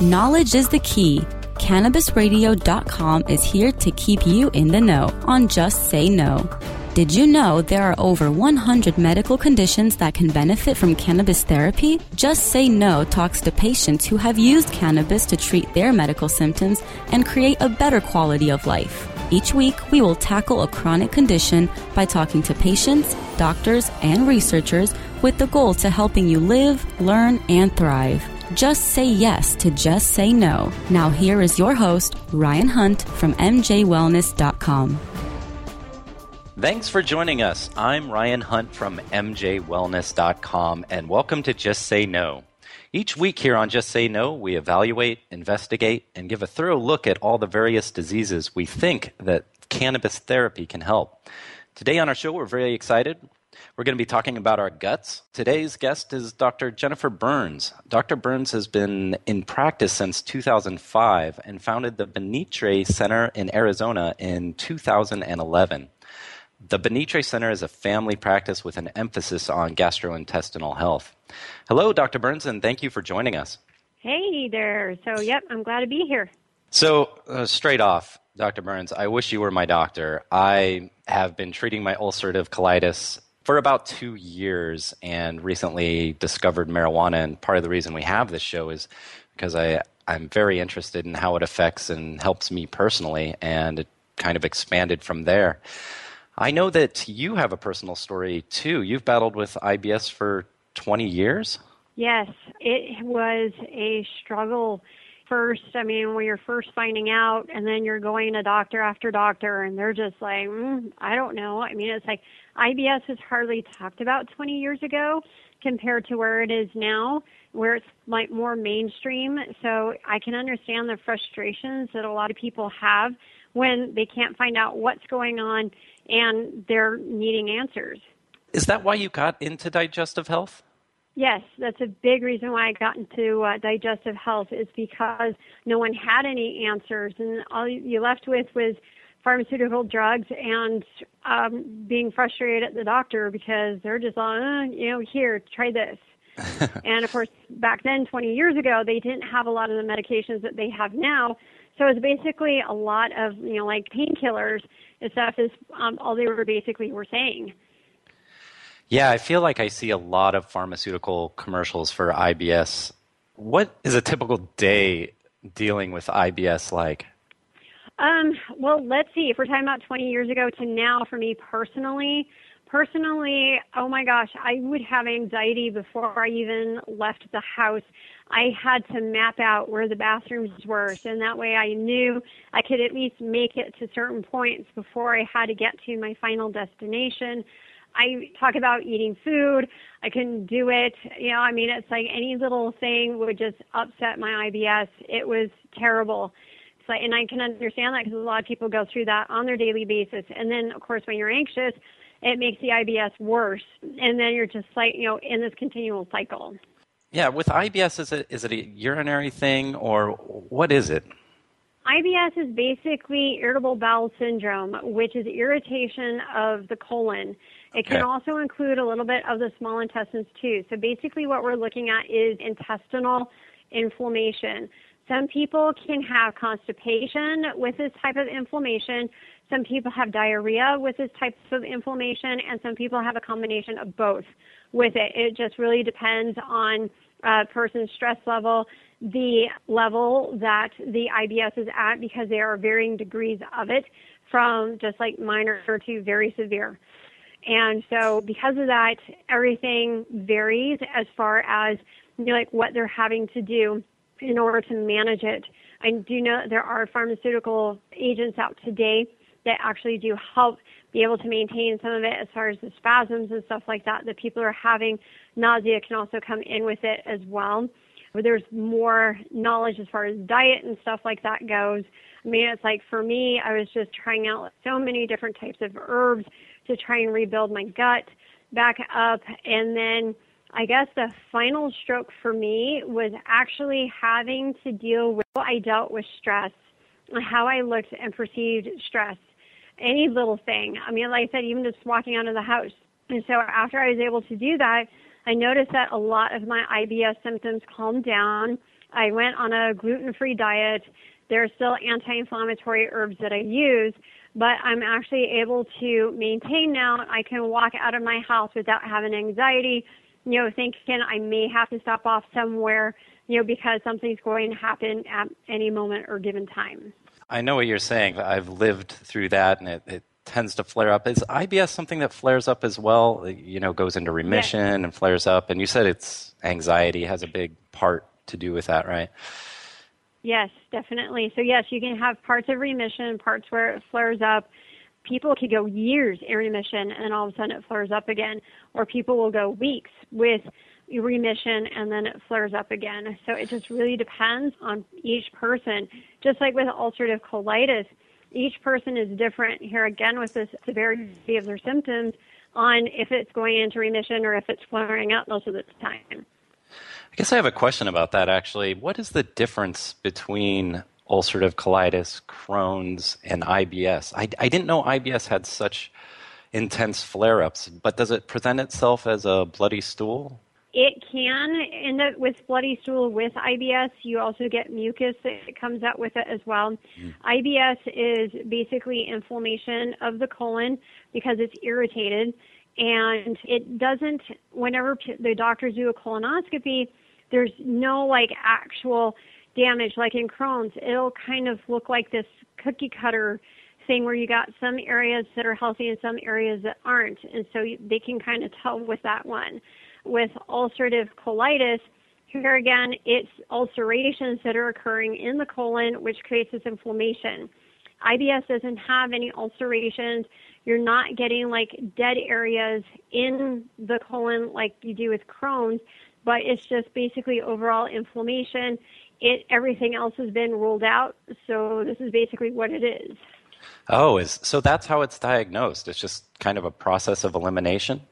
Knowledge is the key. CannabisRadio.com is here to keep you in the know on Just Say Know. Did you know there are over 100 medical conditions that can benefit from cannabis therapy? Just Say Know talks to patients who have used cannabis to treat their medical symptoms and create a better quality of life. Each week, we will tackle a chronic condition by talking to patients, doctors, and researchers with the goal to helping you live, learn, and thrive. Just say yes to Just Say Know. Now, here is your host, Ryan Hunt from MJWellness.com. Thanks for joining us. I'm Ryan Hunt from MJWellness.com, and welcome to Just Say Know. Each week here on Just Say Know, we evaluate, investigate, and give a thorough look at all the various diseases we think that cannabis therapy can help. Today on our show, we're very excited. We're going to be talking about our guts. Today's guest is Dr. Jennifer Burns. Dr. Burns has been in practice since 2005 and founded the Bienetre Center in Arizona in 2011. The Bienetre Center is a family practice with an emphasis on gastrointestinal health. Hello, Dr. Burns, and thank you for joining us. Hey there. So, yep, I'm glad to be here. So, uh, straight off, Dr. Burns, I wish you were my doctor. I have been treating my ulcerative colitis for about two years and recently discovered marijuana. And part of the reason we have this show is because I, I'm very interested in how it affects and helps me personally, and it kind of expanded from there. I know that you have a personal story too. You've battled with IBS for 20 years? Yes, it was a struggle first. I mean, when you're first finding out, and then you're going to doctor after doctor, and they're just like, mm, I don't know. I mean, it's like IBS was hardly talked about 20 years ago compared to where it is now, where it's like more mainstream. So I can understand the frustrations that a lot of people have when they can't find out what's going on and they're needing answers. Is that why you got into digestive health? Yes, that's a big reason why I got into uh, digestive health is because no one had any answers, and all you left with was pharmaceutical drugs and um, being frustrated at the doctor because they're just like, uh, you know, here, try this. and of course, back then, 20 years ago, they didn't have a lot of the medications that they have now. So it's basically a lot of, you know, like painkillers and stuff is um, all they were basically were saying. Yeah, I feel like I see a lot of pharmaceutical commercials for IBS. What is a typical day dealing with IBS like? Um, well, let's see. If we're talking about 20 years ago to now, for me personally, personally, oh my gosh, I would have anxiety before I even left the house. I had to map out where the bathrooms were, so in that way I knew I could at least make it to certain points before I had to get to my final destination. I talk about eating food. I couldn't do it. You know, I mean, it's like any little thing would just upset my IBS. It was terrible. Like, and I can understand that because a lot of people go through that on their daily basis. And then, of course, when you're anxious, it makes the IBS worse. And then you're just like, you know, in this continual cycle. Yeah, with IBS, is it is it a urinary thing or what is it? IBS is basically irritable bowel syndrome, which is irritation of the colon. It can okay. also include a little bit of the small intestines too. So basically, what we're looking at is intestinal inflammation. Some people can have constipation with this type of inflammation. Some people have diarrhea with this type of inflammation, and some people have a combination of both with it. It just really depends on a person's stress level, the level that the IBS is at, because there are varying degrees of it, from just like minor to very severe. And so, because of that, everything varies as far as you know, like what they're having to do in order to manage it. I do know there are pharmaceutical agents out today that actually do help be able to maintain some of it as far as the spasms and stuff like that that people are having. Nausea can also come in with it as well. But there's more knowledge as far as diet and stuff like that goes. I mean, it's like for me, I was just trying out so many different types of herbs to try and rebuild my gut back up. And then I guess the final stroke for me was actually having to deal with how I dealt with stress, how I looked and perceived stress any little thing. I mean, like I said, even just walking out of the house. And so after I was able to do that, I noticed that a lot of my IBS symptoms calmed down. I went on a gluten free diet. There are still anti inflammatory herbs that I use, but I'm actually able to maintain now. I can walk out of my house without having anxiety, you know, thinking I may have to stop off somewhere, you know, because something's going to happen at any moment or given time. I know what you're saying. I've lived through that and it, it tends to flare up. Is IBS something that flares up as well? You know, goes into remission yes. and flares up. And you said it's anxiety has a big part to do with that, right? Yes, definitely. So yes, you can have parts of remission, parts where it flares up. People could go years in remission and all of a sudden it flares up again, or people will go weeks with remission and then it flares up again. So it just really depends on each person. Just like with ulcerative colitis, each person is different here again with the severity of their symptoms on if it's going into remission or if it's flaring up most of the time. I guess I have a question about that actually. What is the difference between ulcerative colitis, Crohn's, and IBS? I, I didn't know IBS had such intense flare ups, but does it present itself as a bloody stool? It can end up with bloody stool with IBS. You also get mucus that comes out with it as well. Mm. IBS is basically inflammation of the colon because it's irritated and it doesn't whenever the doctors do a colonoscopy there's no like actual damage like in Crohn's. It'll kind of look like this cookie cutter thing where you got some areas that are healthy and some areas that aren't. And so they can kind of tell with that one. With ulcerative colitis, here again, it's ulcerations that are occurring in the colon, which creates this inflammation. IBS doesn't have any ulcerations. You're not getting like dead areas in the colon like you do with Crohn's but it's just basically overall inflammation. It everything else has been ruled out, so this is basically what it is. Oh, is so that's how it's diagnosed. It's just kind of a process of elimination.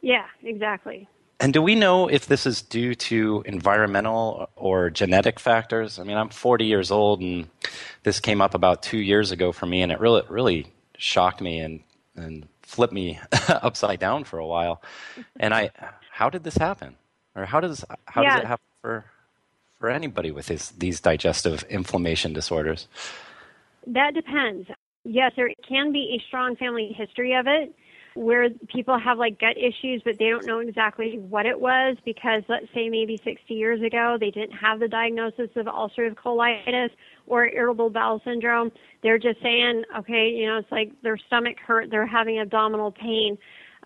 Yeah, exactly. And do we know if this is due to environmental or genetic factors? I mean, I'm 40 years old, and this came up about two years ago for me, and it really, really shocked me and and flipped me upside down for a while. And I, how did this happen? or how does how yeah. does it happen for for anybody with these these digestive inflammation disorders? That depends. Yes, there can be a strong family history of it where people have like gut issues but they don't know exactly what it was because let's say maybe 60 years ago they didn't have the diagnosis of ulcerative colitis or irritable bowel syndrome they're just saying okay you know it's like their stomach hurt they're having abdominal pain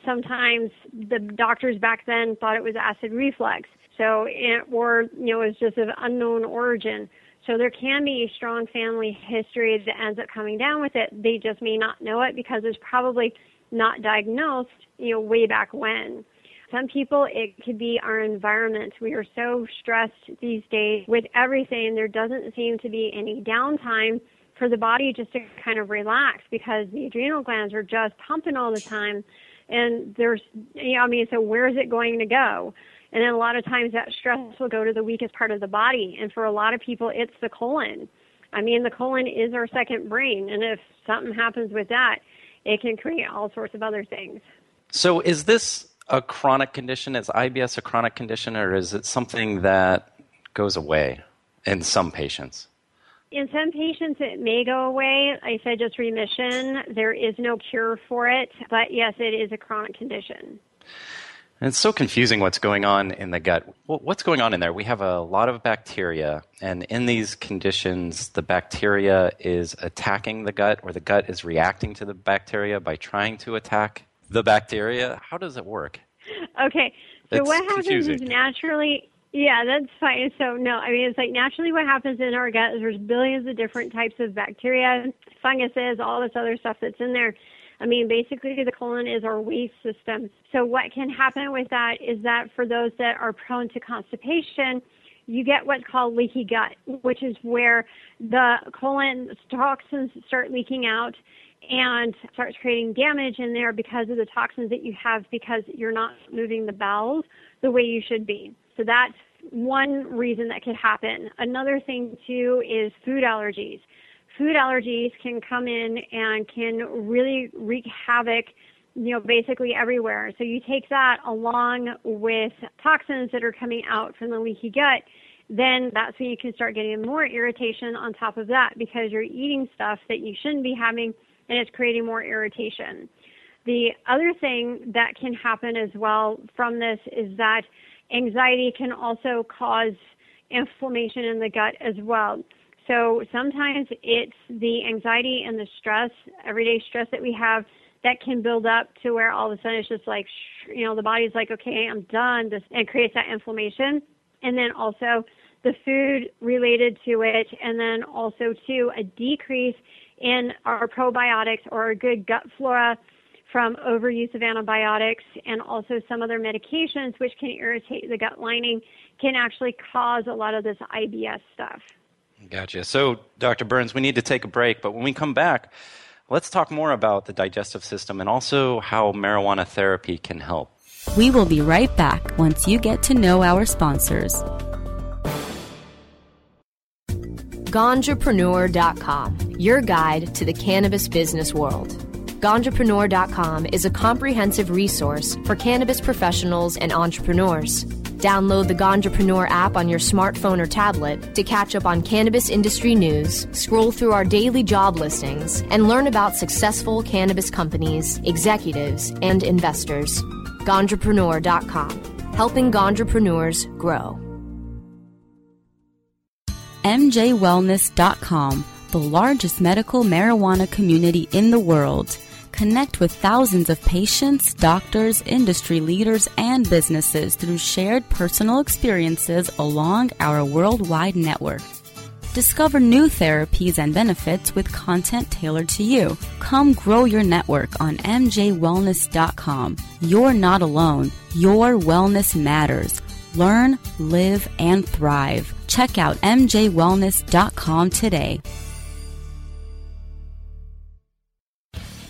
sometimes the doctors back then thought it was acid reflux. So, it, or, you know, it's just of unknown origin. So there can be a strong family history that ends up coming down with it. They just may not know it because it's probably not diagnosed, you know, way back when. Some people, it could be our environment. We are so stressed these days with everything. There doesn't seem to be any downtime for the body just to kind of relax because the adrenal glands are just pumping all the time and there's you know, I mean so where is it going to go? And then a lot of times that stress will go to the weakest part of the body and for a lot of people it's the colon. I mean the colon is our second brain and if something happens with that it can create all sorts of other things. So is this a chronic condition? Is IBS a chronic condition or is it something that goes away in some patients? In some patients, it may go away. I said just remission. There is no cure for it, but yes, it is a chronic condition. And it's so confusing what's going on in the gut. What's going on in there? We have a lot of bacteria, and in these conditions, the bacteria is attacking the gut, or the gut is reacting to the bacteria by trying to attack the bacteria. How does it work? Okay, so it's what happens confusing. is naturally yeah, that's fine. So no, I mean it's like naturally what happens in our gut is there's billions of different types of bacteria, funguses, all this other stuff that's in there. I mean, basically the colon is our waste system. So what can happen with that is that for those that are prone to constipation, you get what's called leaky gut, which is where the colon toxins start leaking out and starts creating damage in there because of the toxins that you have because you're not moving the bowels the way you should be. So that's one reason that could happen. Another thing too is food allergies. Food allergies can come in and can really wreak havoc, you know, basically everywhere. So you take that along with toxins that are coming out from the leaky gut, then that's when you can start getting more irritation on top of that because you're eating stuff that you shouldn't be having and it's creating more irritation. The other thing that can happen as well from this is that anxiety can also cause inflammation in the gut as well. So sometimes it's the anxiety and the stress, everyday stress that we have that can build up to where all of a sudden it's just like, you know, the body's like, okay, I'm done, this, and creates that inflammation. And then also the food related to it, and then also too a decrease in our probiotics or a good gut flora from overuse of antibiotics and also some other medications which can irritate the gut lining can actually cause a lot of this IBS stuff. Gotcha. So, Dr. Burns, we need to take a break, but when we come back, let's talk more about the digestive system and also how marijuana therapy can help. We will be right back once you get to know our sponsors. Ganjapreneur.com, your guide to the cannabis business world. Ganjapreneur.com is a comprehensive resource for cannabis professionals and entrepreneurs. Download the Ganjapreneur app on your smartphone or tablet to catch up on cannabis industry news, scroll through our daily job listings, and learn about successful cannabis companies, executives, and investors. Ganjapreneur.com, helping Ganjapreneurs grow. MJWellness.com, the largest medical marijuana community in the world. Connect with thousands of patients, doctors, industry leaders, and businesses through shared personal experiences along our worldwide network. Discover new therapies and benefits with content tailored to you. Come grow your network on MJWellness.com. You're not alone. Your wellness matters. Learn, live, and thrive. Check out MJWellness.com today.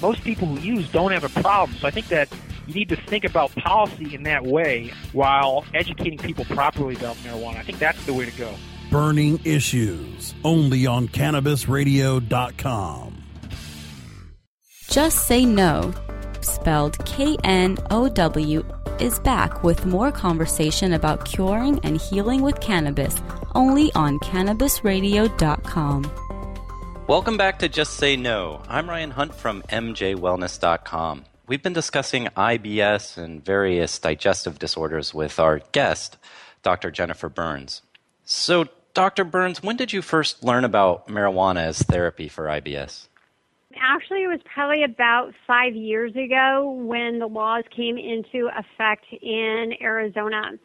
most people who use don't have a problem. So I think that you need to think about policy in that way while educating people properly about marijuana. I think that's the way to go. Burning Issues, only on CannabisRadio.com. Just Say Know, spelled K N O W, is back with more conversation about curing and healing with cannabis, only on CannabisRadio.com. Welcome back to Just Say Know. I'm Ryan Hunt from MJWellness.com. We've been discussing IBS and various digestive disorders with our guest, Dr. Jennifer Burns. So, Dr. Burns, when did you first learn about marijuana as therapy for IBS? Actually, it was probably about five years ago when the laws came into effect in Arizona.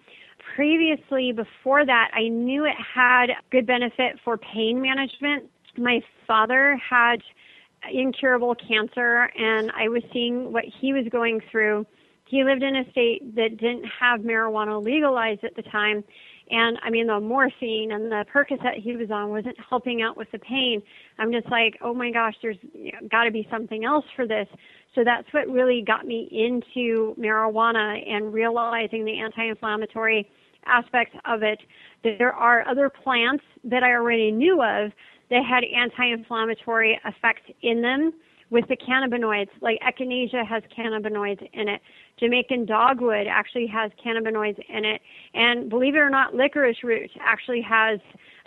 Previously, before that, I knew it had good benefit for pain management my father had incurable cancer and I was seeing what he was going through. He lived in a state that didn't have marijuana legalized at the time. And I mean, the morphine and the Percocet he was on wasn't helping out with the pain. I'm just like, oh my gosh, there's got to be something else for this. So that's what really got me into marijuana and realizing the anti-inflammatory aspects of it. That there are other plants that I already knew of they had anti-inflammatory effects in them with the cannabinoids. Like echinacea has cannabinoids in it. Jamaican dogwood actually has cannabinoids in it. And believe it or not, licorice root actually has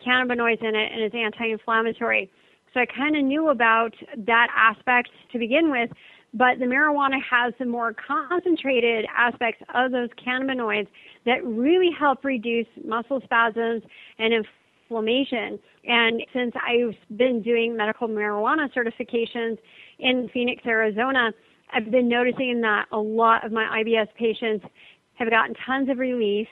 cannabinoids in it and is anti-inflammatory. So I kind of knew about that aspect to begin with, but the marijuana has the more concentrated aspects of those cannabinoids that really help reduce muscle spasms and inflammation inflammation. And since I've been doing medical marijuana certifications in Phoenix, Arizona, I've been noticing that a lot of my IBS patients have gotten tons of relief.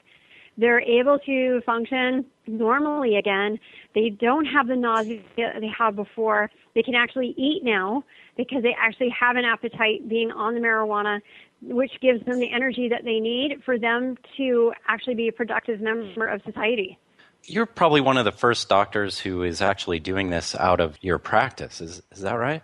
They're able to function normally again. They don't have the nausea they had before. They can actually eat now because they actually have an appetite being on the marijuana, which gives them the energy that they need for them to actually be a productive member of society. You're probably one of the first doctors who is actually doing this out of your practice. Is, is that right?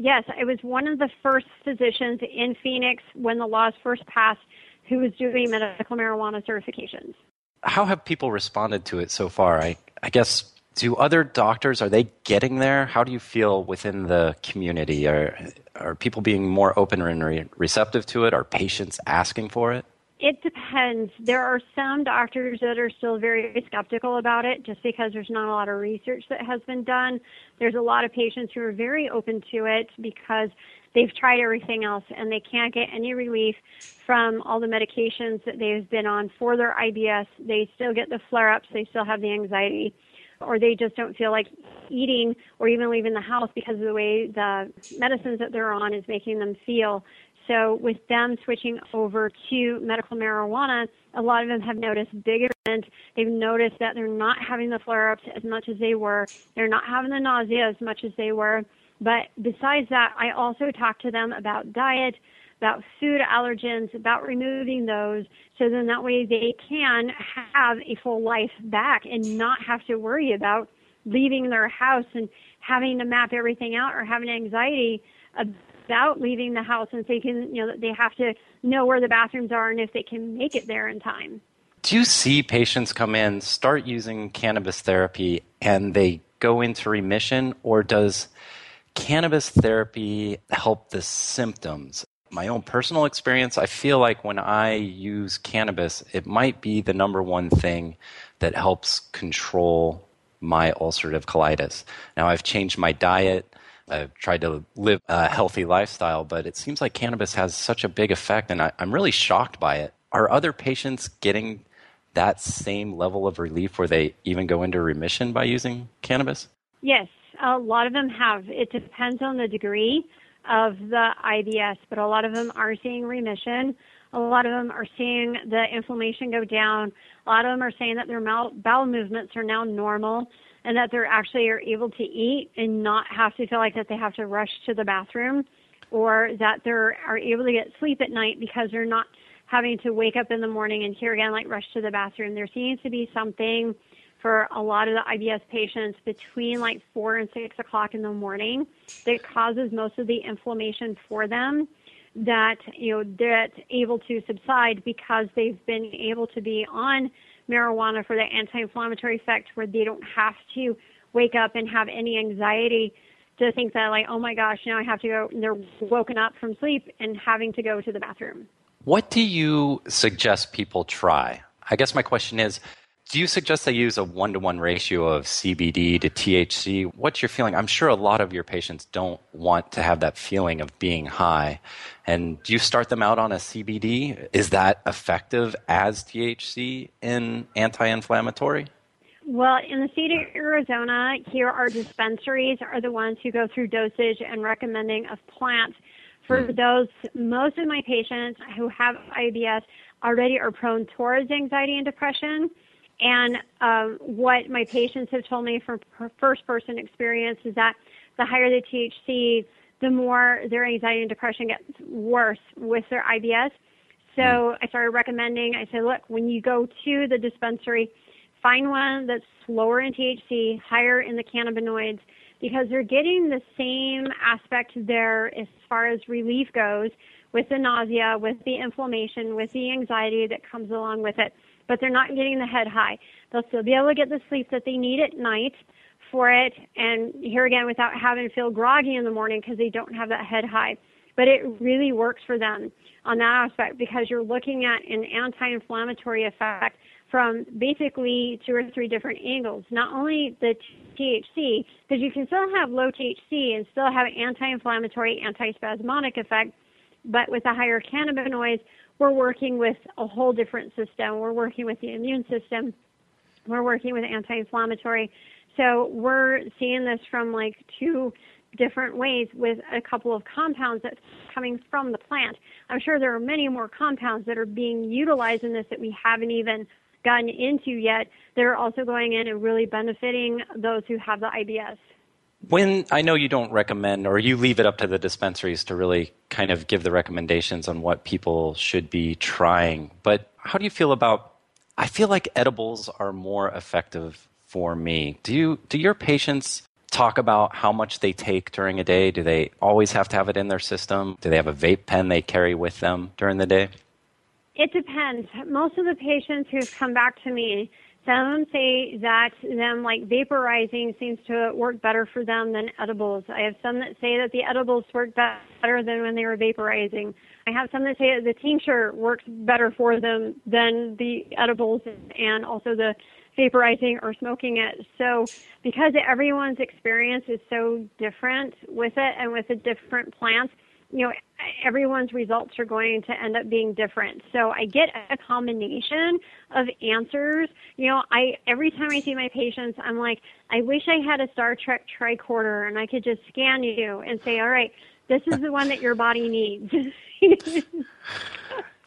Yes, I was one of the first physicians in Phoenix when the laws first passed who was doing medical marijuana certifications. How have people responded to it so far? I, I guess do other doctors are they getting there? How do you feel within the community? Are are people being more open and re- receptive to it? Are patients asking for it? It depends. There are some doctors that are still very skeptical about it just because there's not a lot of research that has been done. There's a lot of patients who are very open to it because they've tried everything else and they can't get any relief from all the medications that they've been on for their IBS. They still get the flare ups, they still have the anxiety or they just don't feel like eating or even leaving the house because of the way the medicines that they're on is making them feel. So with them switching over to medical marijuana, a lot of them have noticed big improvement. They've noticed that they're not having the flare-ups as much as they were. They're not having the nausea as much as they were. But besides that, I also talk to them about diet, about food allergens, about removing those, so then that way they can have a full life back and not have to worry about leaving their house and having to map everything out or having anxiety about leaving the house and thinking, you know, that they have to know where the bathrooms are and if they can make it there in time. Do you see patients come in, start using cannabis therapy, and they go into remission, or does cannabis therapy help the symptoms? My own personal experience, I feel like when I use cannabis, it might be the number one thing that helps control my ulcerative colitis. Now, I've changed my diet. I've tried to live a healthy lifestyle, but it seems like cannabis has such a big effect, and I, am really shocked by it. Are other patients getting that same level of relief where they even go into remission by using cannabis? Yes, a lot of them have. It depends on the degree of the IBS, but a lot of them are seeing remission. A lot of them are seeing the inflammation go down. A lot of them are saying that their bowel movements are now normal and that they're actually are able to eat and not have to feel like that they have to rush to the bathroom or that they are are able to get sleep at night because they're not having to wake up in the morning and here again like rush to the bathroom. There seems to be something for a lot of the IBS patients between like four and six o'clock in the morning that causes most of the inflammation for them that you know that's able to subside because they've been able to be on marijuana for the anti-inflammatory effect where they don't have to wake up and have any anxiety to think that like oh my gosh now I have to go and they're woken up from sleep and having to go to the bathroom. What do you suggest people try? I guess my question is do you suggest they use a one to one ratio of CBD to THC? What's your feeling? I'm sure a lot of your patients don't want to have that feeling of being high. And do you start them out on a CBD? Is that effective as THC in anti inflammatory? Well, in the state of Arizona, here our dispensaries are the ones who go through dosage and recommending of plants. For mm. those, most of my patients who have IBS already are prone towards anxiety and depression. And um, what my patients have told me from first person experience is that the higher the THC, the more their anxiety and depression gets worse with their IBS. So mm. I started recommending, I said, look, when you go to the dispensary, find one that's lower in THC, higher in the cannabinoids, because they're getting the same aspect there as far as relief goes with the nausea, with the inflammation, with the anxiety that comes along with it but they're not getting the head high. They'll still be able to get the sleep that they need at night for it, and here again, without having to feel groggy in the morning because they don't have that head high. But it really works for them on that aspect because you're looking at an anti inflammatory effect from basically two or three different angles. Not only the THC, because you can still have low THC and still have an anti inflammatory, anti spasmodic effect, but with the higher cannabinoids, we're working with a whole different system. We're working with the immune system. We're working with anti-inflammatory. So we're seeing this from like two different ways with a couple of compounds that's coming from the plant. I'm sure there are many more compounds that are being utilized in this that we haven't even gotten into yet that are also going in and really benefiting those who have the IBS. When I know you don't recommend, or you leave it up to the dispensaries to really kind of give the recommendations on what people should be trying, but how do you feel about I feel like edibles are more effective for me. Do you do your patients talk about how much they take during a day? Do they always have to have it in their system? Do they have a vape pen they carry with them during the day? It depends. Most of the patients who've come back to me, some say that them like vaporizing seems to work better for them than edibles. I have some that say that the edibles work better than when they were vaporizing. I have some that say that the tincture works better for them than the edibles and also the vaporizing or smoking it. So because everyone's experience is so different with it and with the different plants, you know, everyone's results are going to end up being different. So I get a combination of answers. You know, I every time I see my patients, I'm like, I wish I had a Star Trek tricorder and I could just scan you and say, all right, this is the one that your body needs.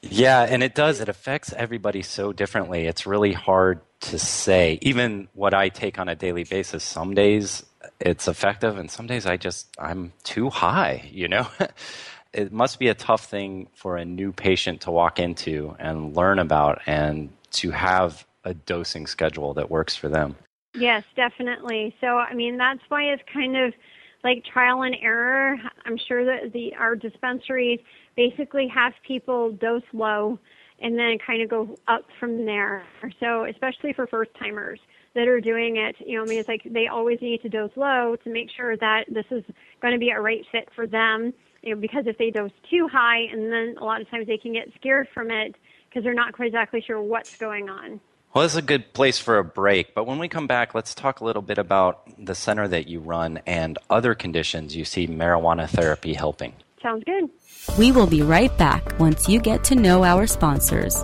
yeah, and it does. It affects everybody so differently. It's really hard to say. Even what I take on a daily basis, some days it's effective and some days I just I'm too high, you know? it must be a tough thing for a new patient to walk into and learn about and to have a dosing schedule that works for them. Yes, definitely. So I mean that's why it's kind of like trial and error. I'm sure that the our dispensaries basically have people dose low and then kind of go up from there. So especially for first timers that are doing it, you know, I mean, it's like they always need to dose low to make sure that this is going to be a right fit for them. You know, because if they dose too high, and then a lot of times they can get scared from it because they're not quite exactly sure what's going on. Well, this is a good place for a break. But when we come back, let's talk a little bit about the center that you run and other conditions you see marijuana therapy helping. Sounds good. We will be right back once you get to know our sponsors.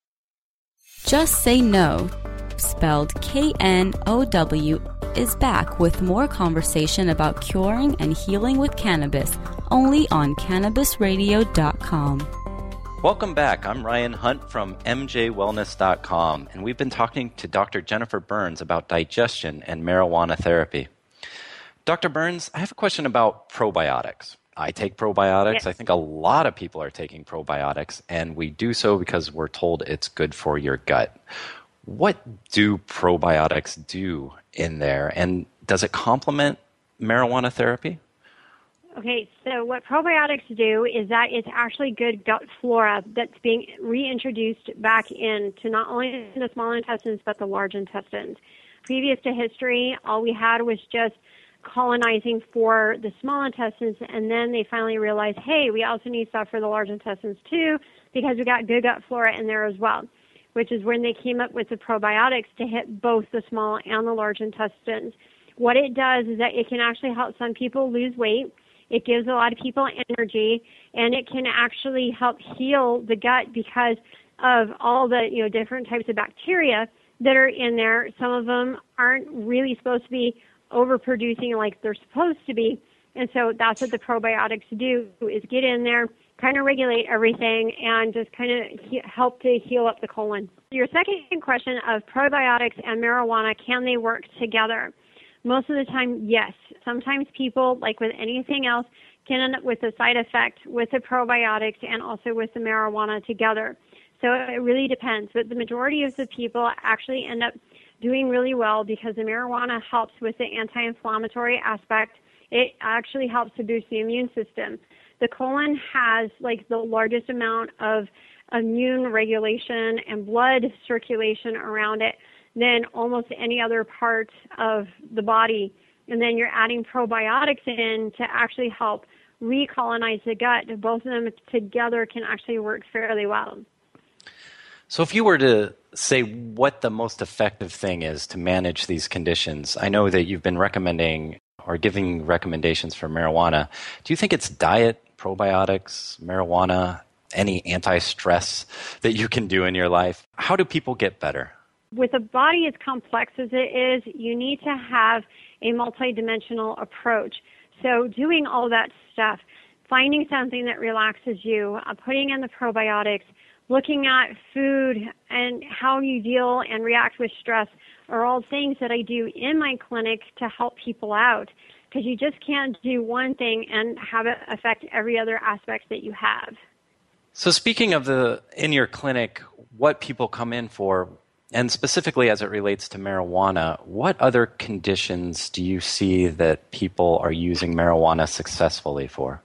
Just Say Know, spelled K N O W, is back with more conversation about curing and healing with cannabis, only on CannabisRadio.com. Welcome back. I'm Ryan Hunt from MJWellness.com, and we've been talking to Dr. Jennifer Burns about digestion and marijuana therapy. Dr. Burns, I have a question about probiotics. I take probiotics. Yes. I think a lot of people are taking probiotics, and we do so because we're told it's good for your gut. What do probiotics do in there, and does it complement marijuana therapy? Okay, so what probiotics do is that it's actually good gut flora that's being reintroduced back into not only the small intestines but the large intestines. Previous to history, all we had was just colonizing for the small intestines, and then they finally realized, hey, we also need stuff for the large intestines too because we got good gut flora in there as well. Which is when they came up with the probiotics to hit both the small and the large intestines. What it does is that it can actually help some people lose weight it gives a lot of people energy, and it can actually help heal the gut because of all the you know different types of bacteria that are in there. Some of them aren't really supposed to be overproducing like they're supposed to be, and so that's what the probiotics do: is get in there, kind of regulate everything and just kind of he- help to heal up the colon. Your second question of probiotics and marijuana, can they work together? Most of the time, yes. Sometimes people, like with anything else, can end up with a side effect with the probiotics and also with the marijuana together. So it really depends. But the majority of the people actually end up doing really well because the marijuana helps with the anti inflammatory aspect. It actually helps to boost the immune system. The colon has like the largest amount of immune regulation and blood circulation around it than almost any other part of the body. And then you're adding probiotics in to actually help recolonize the gut. Both of them together can actually work fairly well. So, if you were to say what the most effective thing is to manage these conditions, I know that you've been recommending or giving recommendations for marijuana. Do you think it's diet, probiotics, marijuana, any anti stress that you can do in your life? How do people get better? With a body as complex as it is, you need to have a multidimensional approach. So, doing all that stuff, finding something that relaxes you, uh, putting in the probiotics, looking at food and how you deal and react with stress are all things that I do in my clinic to help people out because you just can't do one thing and have it affect every other aspect that you have. So speaking of the in your clinic, what people come in for and specifically as it relates to marijuana, what other conditions do you see that people are using marijuana successfully for?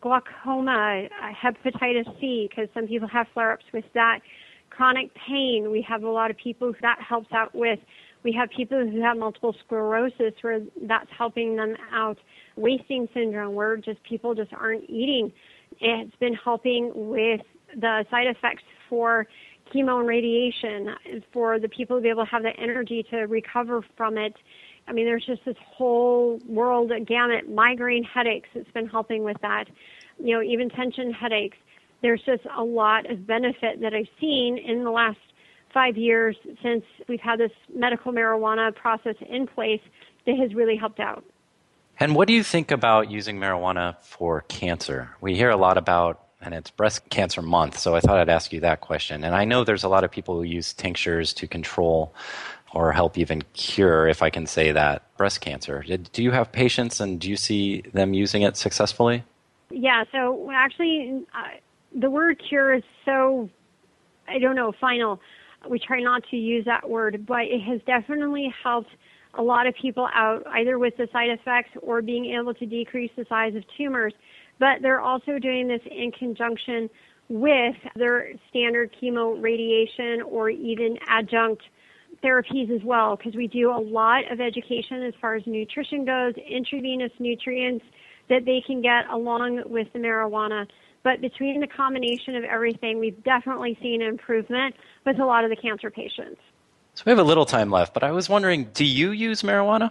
Glaucoma, hepatitis C, because some people have flare ups with that. Chronic pain, we have a lot of people that helps out with. We have people who have multiple sclerosis where that's helping them out. Wasting syndrome, where just people just aren't eating. It's been helping with the side effects for chemo and radiation, for the people to be able to have the energy to recover from it. I mean, there's just this whole world gamut. Migraine headaches, it's been helping with that. You know, even tension headaches. There's just a lot of benefit that I've seen in the last five years since we've had this medical marijuana process in place that has really helped out. And what do you think about using marijuana for cancer? We hear a lot about, and it's breast cancer month, so I thought I'd ask you that question. And I know there's a lot of people who use tinctures to control or help even cure, if I can say that, breast cancer. Do you have patients and do you see them using it successfully? Yeah, so actually, uh, the word cure is so, I don't know, final. We try not to use that word, but it has definitely helped a lot of people out, either with the side effects or being able to decrease the size of tumors. But they're also doing this in conjunction with their standard chemo radiation or even adjunct therapies as well because we do a lot of education as far as nutrition goes, intravenous nutrients that they can get along with the marijuana. But between the combination of everything, we've definitely seen improvement with a lot of the cancer patients. So we have a little time left, but I was wondering do you use marijuana?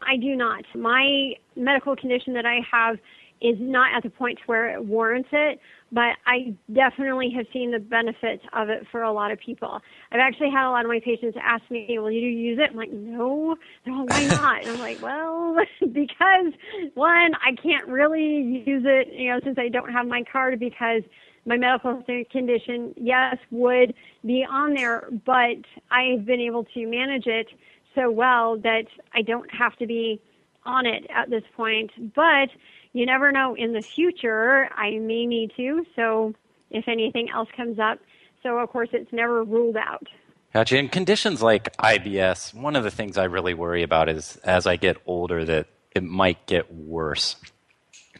I do not. My medical condition that I have is not at the point where it warrants it, but I definitely have seen the benefits of it for a lot of people. I've actually had a lot of my patients ask me, "Will you use it?" I'm like, "No." They're like, "Why not?" And I'm like, "Well, because one, I can't really use it, you know, since I don't have my card because." my medical condition, yes, would be on there, but I've been able to manage it so well that I don't have to be on it at this point. But you never know in the future, I may need to. So if anything else comes up, so of course it's never ruled out. Gotcha. In conditions like IBS, one of the things I really worry about is as I get older that it might get worse.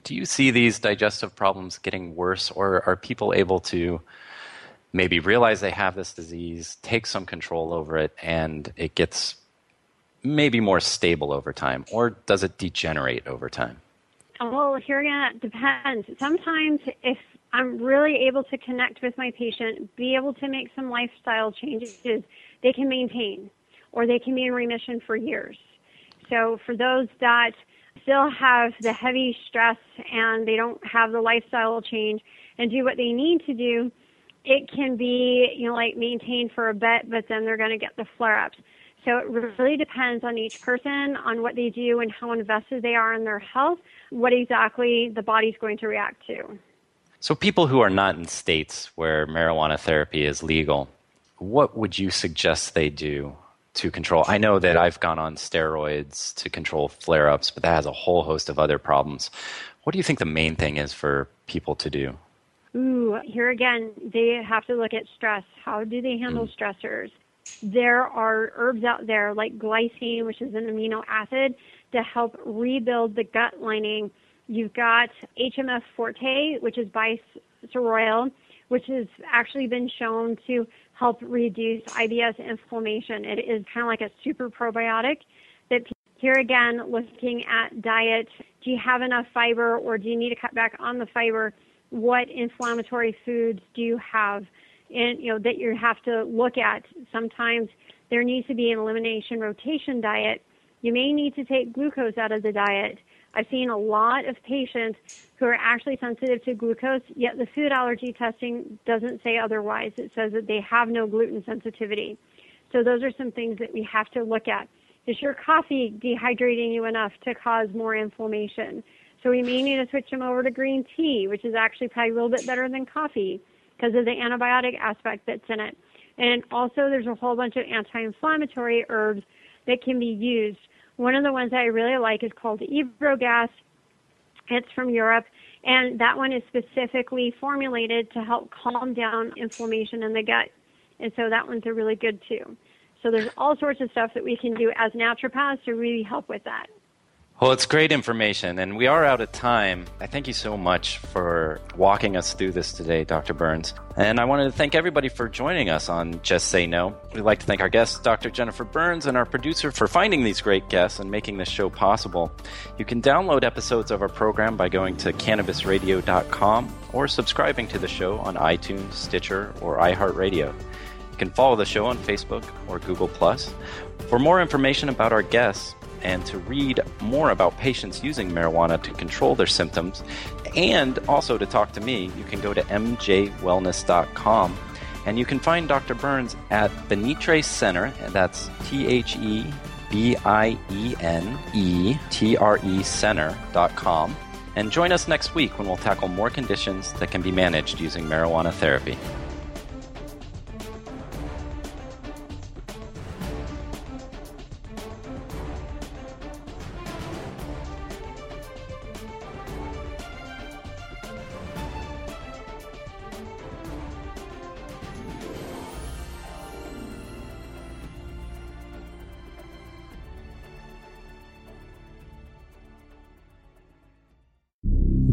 Do you see these digestive problems getting worse, or are people able to maybe realize they have this disease, take some control over it, and it gets maybe more stable over time, or does it degenerate over time? Well, here again, it depends. Sometimes, if I'm really able to connect with my patient, be able to make some lifestyle changes, they can maintain or they can be in remission for years. So, for those that still have the heavy stress and they don't have the lifestyle change and do what they need to do, it can be, you know, like maintained for a bit, but then they're going to get the flare ups. So it really depends on each person, on what they do and how invested they are in their health, what exactly the body's going to react to. So, people who are not in states where marijuana therapy is legal, what would you suggest they do to control? I know that I've gone on steroids to control flare ups, but that has a whole host of other problems. What do you think the main thing is for people to do? Ooh, here again, they have to look at stress. How do they handle mm. stressors? There are herbs out there like glycine, which is an amino acid, to help rebuild the gut lining. You've got HMF forte, which is bisaroyal, which has actually been shown to help reduce IBS inflammation. It is kind of like a super probiotic that here again, looking at diet, do you have enough fiber or do you need to cut back on the fiber? What inflammatory foods do you have? And, you know, that you have to look at. Sometimes there needs to be an elimination rotation diet. You may need to take glucose out of the diet. I've seen a lot of patients who are actually sensitive to glucose, yet the food allergy testing doesn't say otherwise. It says that they have no gluten sensitivity. So those are some things that we have to look at. Is your coffee dehydrating you enough to cause more inflammation? So we may need to switch them over to green tea, which is actually probably a little bit better than coffee because of the antibiotic aspect that's in it. And also there's a whole bunch of anti-inflammatory herbs that can be used. One of the ones that I really like is called Iberogast. It's from Europe, and that one is specifically formulated to help calm down inflammation in the gut. And so that one's a really good too. So there's all sorts of stuff that we can do as naturopaths to really help with that. Well, it's great information, and we are out of time. I thank you so much for walking us through this today, Dr. Burns. And I wanted to thank everybody for joining us on Just Say Know. We'd like to thank our guest, Dr. Jennifer Burns, and our producer for finding these great guests and making this show possible. You can download episodes of our program by going to cannabisradio.com or subscribing to the show on iTunes, Stitcher, or iHeartRadio. You can follow the show on Facebook or Google. For more information about our guests and to read more about patients using marijuana to control their symptoms, and also to talk to me, you can go to mjwellness.com. And you can find Dr. Burns at Bienetre Center, and that's T H E B I E N E T R E Center.com. And join us next week when we'll tackle more conditions that can be managed using marijuana therapy.